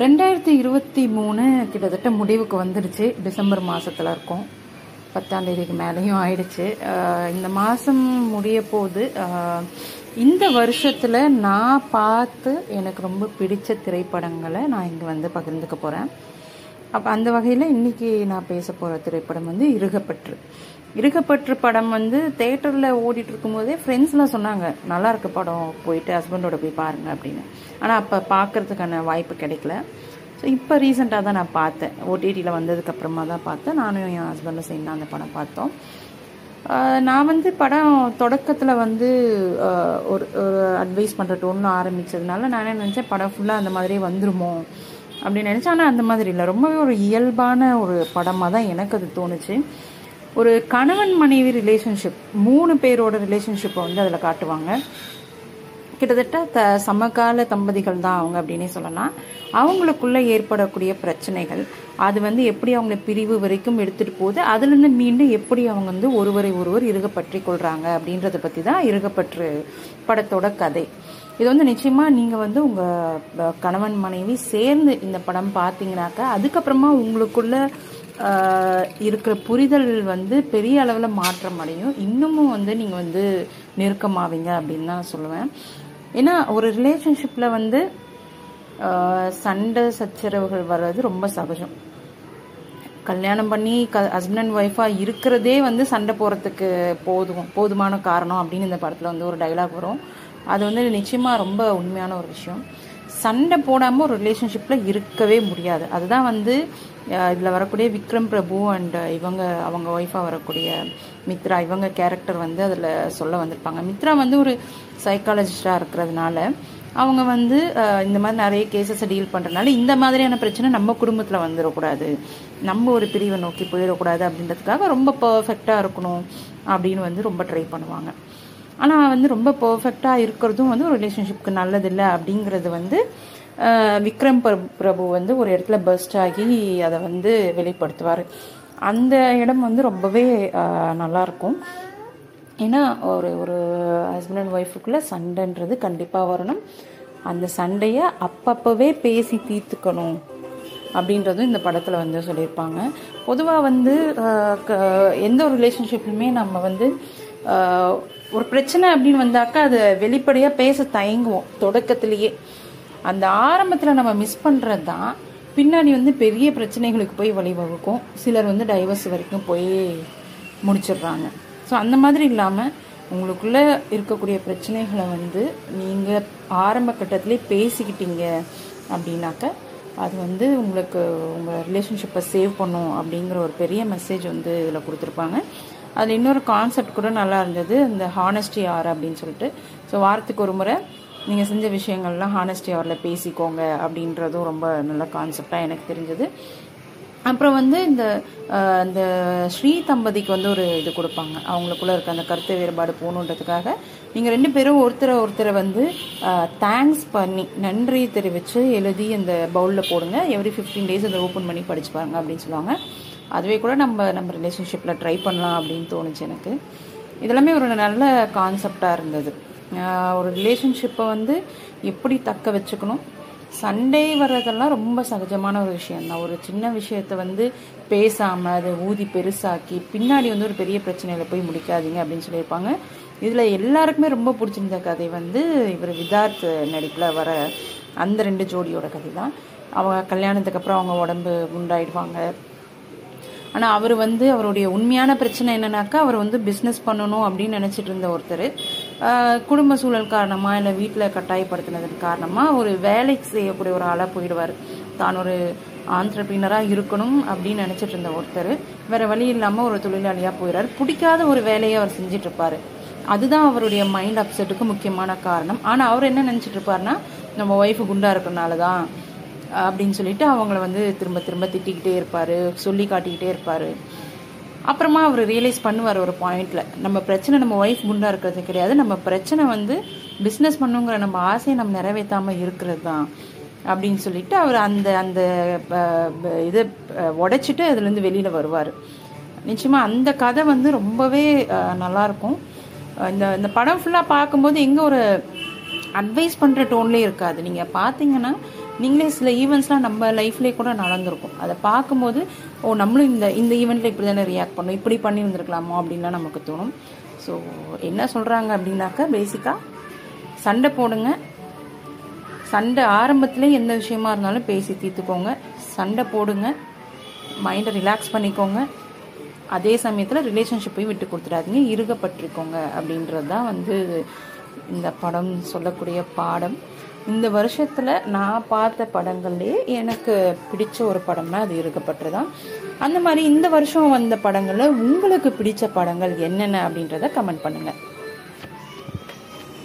ரெண்டாயிரத்தி இருபத்தி மூணு கிட்டத்தட்ட முடிவுக்கு வந்துடுச்சு. டிசம்பர் மாதத்தில் இருக்கும். பத்தாம் தேதிக்கு மேலேயும் ஆயிடுச்சு. இந்த மாதம் முடிய போது இந்த வருஷத்தில் நான் பார்த்து எனக்கு ரொம்ப பிடிச்ச திரைப்படங்களை நான் இங்கே வந்து பகிர்ந்துக்க போகிறேன் அப்போ அந்த வகையில் இன்றைக்கி நான் பேச போகிற திரைப்படம் வந்து இருகப்பற்று. இருகப்பற்று படம் வந்து தேட்டரில் ஓடிட்டு இருக்கும்போதே ஃப்ரெண்ட்ஸ்லாம் சொன்னாங்க நல்லா இருக்க படம் போயிட்டு ஹஸ்பண்டோட போய் பாருங்கள் அப்படின்னு. ஆனால் அப்போ பார்க்கறதுக்கான வாய்ப்பு கிடைக்கல. ஸோ இப்போ ரீசெண்டாக தான் நான் பார்த்தேன். ஓடிடியில் வந்ததுக்கப்புறமா தான் பார்த்தேன். நானும் என் ஹஸ்பண்டும் சேர்ந்து அந்த படம் பார்த்தோம். நான் வந்து படம் தொடக்கத்தில் வந்து ஒரு ஒரு அட்வைஸ் பண்ணுற டோன்னு ஆரம்பித்ததுனால நான் என்ன நினச்சேன் படம் ஃபுல்லாக அந்த மாதிரியே வந்துருமோ? அப்படின்னு நினச்சேன். ஆனால் அந்த மாதிரி இல்லை. ரொம்பவே ஒரு இயல்பான ஒரு படமாக தான் எனக்கு அது தோணுச்சு. ஒரு கணவன் மனைவி ரிலேஷன்ஷிப் மூணு பேரோட ரிலேஷன்ஷிப்பை வந்து அதில் காட்டுவாங்க. கிட்டத்தட்ட த சமகால தம்பதிகள் தான் அவங்க அப்படின்னே சொல்லலாம். அவங்களுக்குள்ளே ஏற்படக்கூடிய பிரச்சனைகள் அது வந்து எப்படி அவங்களை பிரிவு வரைக்கும் எடுத்துகிட்டு போகுது அதுலேருந்து மீண்டும் எப்படி அவங்க வந்து ஒருவரை ஒருவர் இருகப்பற்றி கொள்கிறாங்க அப்படின்றத பற்றி தான் இறுகப்பற்று படத்தோட கதை. இது வந்து நிச்சயமாக நீங்கள் வந்து உங்கள் கணவன் மனைவி சேர்ந்து இந்த படம் பார்த்தீங்கன்னாக்கா அதுக்கப்புறமா உங்களுக்குள்ள இருக்கிற புரிதல் வந்து பெரிய அளவில் மாற்றம் அடையும். இன்னமும் வந்து நீங்கள் வந்து நெருக்கமாவீங்க அப்படின்னு தான் சொல்லுவேன். ஏன்னா ஒரு ரிலேஷன்ஷிப்பில் வந்து சண்டை சச்சரவுகள் வர்றது ரொம்ப சகஜம். கல்யாணம் பண்ணி க ஹஸ்பண்ட் அண்ட் ஒய்ஃபாக இருக்கிறதே வந்து சண்டை போகிறதுக்கு போதும் போதுமான காரணம் அப்படின்னு இந்த படத்தில் வந்து ஒரு டைலாக் வரும். அது வந்து நிச்சயமாக ரொம்ப உண்மையான ஒரு விஷயம். சண்டை போடாமல் ஒரு ரிலேஷன்ஷிப்பில் இருக்கவே முடியாது. அதுதான் வந்து இதில் வரக்கூடிய விக்ரம் பிரபு அண்ட் இவங்க அவங்க ஒய்ஃபாக வரக்கூடிய மித்ரா இவங்க கேரக்டர் வந்து அதில் சொல்ல வந்திருப்பாங்க. மித்ரா வந்து ஒரு சைக்காலஜிஸ்டாக இருக்கிறதுனால அவங்க வந்து இந்த மாதிரி நிறைய கேசஸை டீல் பண்ணுறதுனால இந்த மாதிரியான பிரச்சனை நம்ம குடும்பத்தில் வந்துடக்கூடாது. நம்ம ஒரு பிரிவை நோக்கி போயிடக்கூடாது அப்படின்றதுக்காக ரொம்ப பர்ஃபெக்டாக இருக்கணும் அப்படின்னு வந்து ரொம்ப ட்ரை பண்ணுவாங்க. ஆனால் வந்து ரொம்ப பர்ஃபெக்டாக இருக்கிறதும் வந்து ஒரு ரிலேஷன்ஷிப்க்கு நல்லதில்லை அப்படிங்கிறது வந்து விக்ரம் பிரபு- பிரபு வந்து ஒரு இடத்துல பஸ்ட் ஆகி அதை வந்து வெளிப்படுத்துவார். அந்த இடம் வந்து ரொம்பவே நல்லாயிருக்கும். நல்லா இருக்கும் ஏன்னா ஒரு ஒரு ஹஸ்பண்ட் அண்ட் ஒய்ஃபுக்குள்ளே சண்டைன்றது கண்டிப்பாக வரணும். அந்த சண்டையை அப்பப்போவே பேசி தீர்த்துக்கணும் அப்படின்றதும் இந்த படத்தில் வந்து சொல்லியிருப்பாங்க. பொதுவாக வந்து க- எந்த ஒரு ரிலேஷன்ஷிப்லையுமே நம்ம வந்து ஒரு பிரச்சனை அப்படின்னு வந்தாக்கா அது வெளிப்படையாக பேச தயங்குவோம் தொடக்கத்திலேயே. அந்த ஆரம்பத்தில் நம்ம மிஸ் பண்ணுறது தான் பின்னாடி வந்து பெரிய பிரச்சனைகளுக்கு போய் வழிவகுக்கும் சிலர் வந்து டைவர்ஸ் வரைக்கும் போய் முடிச்சிடுறாங்க. ஸோ அந்த மாதிரி இல்லாமல் உங்களுக்குள்ளே இருக்கக்கூடிய பிரச்சனைகளை வந்து நீங்கள் ஆரம்ப கட்டத்திலே பேசிக்கிட்டீங்க அப்படின்னாக்க அது வந்து உங்களுக்கு உங்கள் ரிலேஷன்ஷிப்பை சேவ் பண்ணும் அப்படிங்கிற ஒரு பெரிய மெசேஜ் வந்து இதில் கொடுத்துருப்பாங்க. அதில் இன்னொரு கான்செப்ட் கூட நல்லா இருந்தது இந்த ஹானஸ்டி ஆர் அப்படின்னு சொல்லிட்டு. ஸோ வாரத்துக்கு ஒரு முறை நீங்கள் செஞ்ச விஷயங்கள்லாம் ஹானஸ்டி அவரில் பேசிக்கோங்க அப்படின்றதும் ரொம்ப நல்ல கான்செப்டாக எனக்கு தெரிஞ்சது. அப்புறம் வந்து இந்த இந்த ஸ்ரீ தம்பதிக்கு வந்து ஒரு இது கொடுப்பாங்க. அவங்களுக்குள்ள இருக்க அந்த கருத்து வேறுபாடு போகணுன்றதுக்காக நீங்கள் ரெண்டு பேரும் ஒருத்தரை ஒருத்தரை வந்து தேங்க்ஸ் பண்ணி நன்றி தெரிவித்து எழுதி அந்த பவுலில் போடுங்க. எவ்ரி ஃபிஃப்டீன் டேஸ் அதை ஓப்பன் பண்ணி படிச்சு பாருங்க அப்படின்னு சொல்லுவாங்க. அதுவே கூட நம்ம நம்ம ரிலேஷன்ஷிப்பில் ட்ரை பண்ணலாம் அப்படின்னு தோணுச்சு எனக்கு. இதெல்லாமே ஒரு நல்ல கான்செப்டாக இருந்தது. ஒரு ரிலேஷன்ஷிப்பை வந்து எப்படி தக்க வச்சுக்கணும்? சண்டே வர்றதெல்லாம் ரொம்ப சகஜமான ஒரு விஷயந்தான் ஒரு சின்ன விஷயத்த வந்து பேசாமல் அதை ஊதி பெருசாக்கி பின்னாடி வந்து ஒரு பெரிய பிரச்சனையில் போய் முடிக்காதீங்க அப்படின்னு சொல்லியிருப்பாங்க. இதில் எல்லாருக்குமே ரொம்ப பிடிச்சிருந்த கதை வந்து இவர் விதார்த் நடிப்பில் வர அந்த ரெண்டு ஜோடியோட கதை தான் அவங்க கல்யாணத்துக்கு அப்புறம் அவங்க உடம்பு குண்டாயிடுவாங்க. ஆனால் அவர் வந்து அவருடைய உண்மையான பிரச்சனை என்னன்னாக்கா அவர் வந்து பிஸ்னஸ் பண்ணணும் அப்படின்னு நினச்சிட்டு இருந்த ஒருத்தர். குடும்ப சூழல் காரணமாக இல்லை வீட்டில் கட்டாயப்படுத்தினதன் காரணமாக ஒரு வேலைக்கு செய்யக்கூடிய ஒரு ஆளாக போயிடுவார். தான் ஒரு ஆண்டர்பிரினராக இருக்கணும் அப்படின்னு நினச்சிட்டு இருந்த ஒருத்தர். வேற வழி இல்லாமல் ஒரு தொழிலாளியாக போயிடுறார் பிடிக்காத ஒரு வேலையை அவர் செஞ்சிட்டு இருப்பார். அதுதான் அவருடைய மைண்ட் அப்செட்டுக்கு முக்கியமான காரணம். ஆனால் அவர் என்ன நினச்சிட்டு இருப்பார்னா நம்ம ஒய்ஃபு குண்டாக இருக்கிறனால தான் அப்படின்னு சொல்லிட்டு அவங்கள வந்து திரும்ப திரும்ப திட்டிக்கிட்டே இருப்பார் சொல்லி காட்டிக்கிட்டே இருப்பார். அப்புறமா அவர் ரியலைஸ் பண்ணுவார் ஒரு பாயிண்டில் நம்ம பிரச்சனை நம்ம ஒய்ஃப் முன்னாக இருக்கிறது கிடையாது நம்ம பிரச்சனை வந்து பிஸ்னஸ் பண்ணுங்கிற நம்ம ஆசையை நம்ம நிறைவேற்றாமல் இருக்கிறது தான் அப்படின்னு சொல்லிட்டு அவர் அந்த அந்த இதை உடைச்சிட்டு அதுலேருந்து வெளியில் வருவார். நிச்சயமாக அந்த கதை வந்து ரொம்பவே நல்லாயிருக்கும் இந்த இந்த படம் ஃபுல்லாக பார்க்கும்போது எங்கே ஒரு அட்வைஸ் பண்ணுற டோன்லேயே இருக்காது. நீங்கள் பார்த்தீங்கன்னா நீங்களே சில ஈவெண்ட்ஸ்லாம் நம்ம லைஃப்லேயே கூட நடந்திருக்கும். அதை பார்க்கும்போது ஓ நம்மளும் இந்த இந்த ஈவெண்ட்டில் இப்படி தானே ரியாக்ட் பண்ணோம் இப்படி பண்ணி வந்திருக்கலாமோ அப்படின்லாம் நமக்கு தோணும். ஸோ என்ன சொல்கிறாங்க அப்படின்னாக்கா பேசிக்காக சண்டை போடுங்க. சண்டை ஆரம்பத்தில் எந்த விஷயமா இருந்தாலும் பேசி தீர்த்துக்கோங்க. சண்டை போடுங்க. மைண்டை ரிலாக்ஸ் பண்ணிக்கோங்க. அதே சமயத்தில் ரிலேஷன்ஷிப்பையும் விட்டு கொடுத்துடாதீங்க. இருகப்பட்டிருக்கோங்க அப்படின்றது தான் வந்து இந்த படம் சொல்லக்கூடிய பாடம். இந்த வருஷத்தில் நான் பார்த்த படங்கள்லேயே எனக்கு பிடிச்ச ஒரு படம்னா அது இருக்கப்பட்டு தான் அந்த மாதிரி இந்த வருஷம் வந்த படங்களில் உங்களுக்கு பிடிச்ச படங்கள் என்னென்ன அப்படின்றத கமெண்ட் பண்ணுங்கள்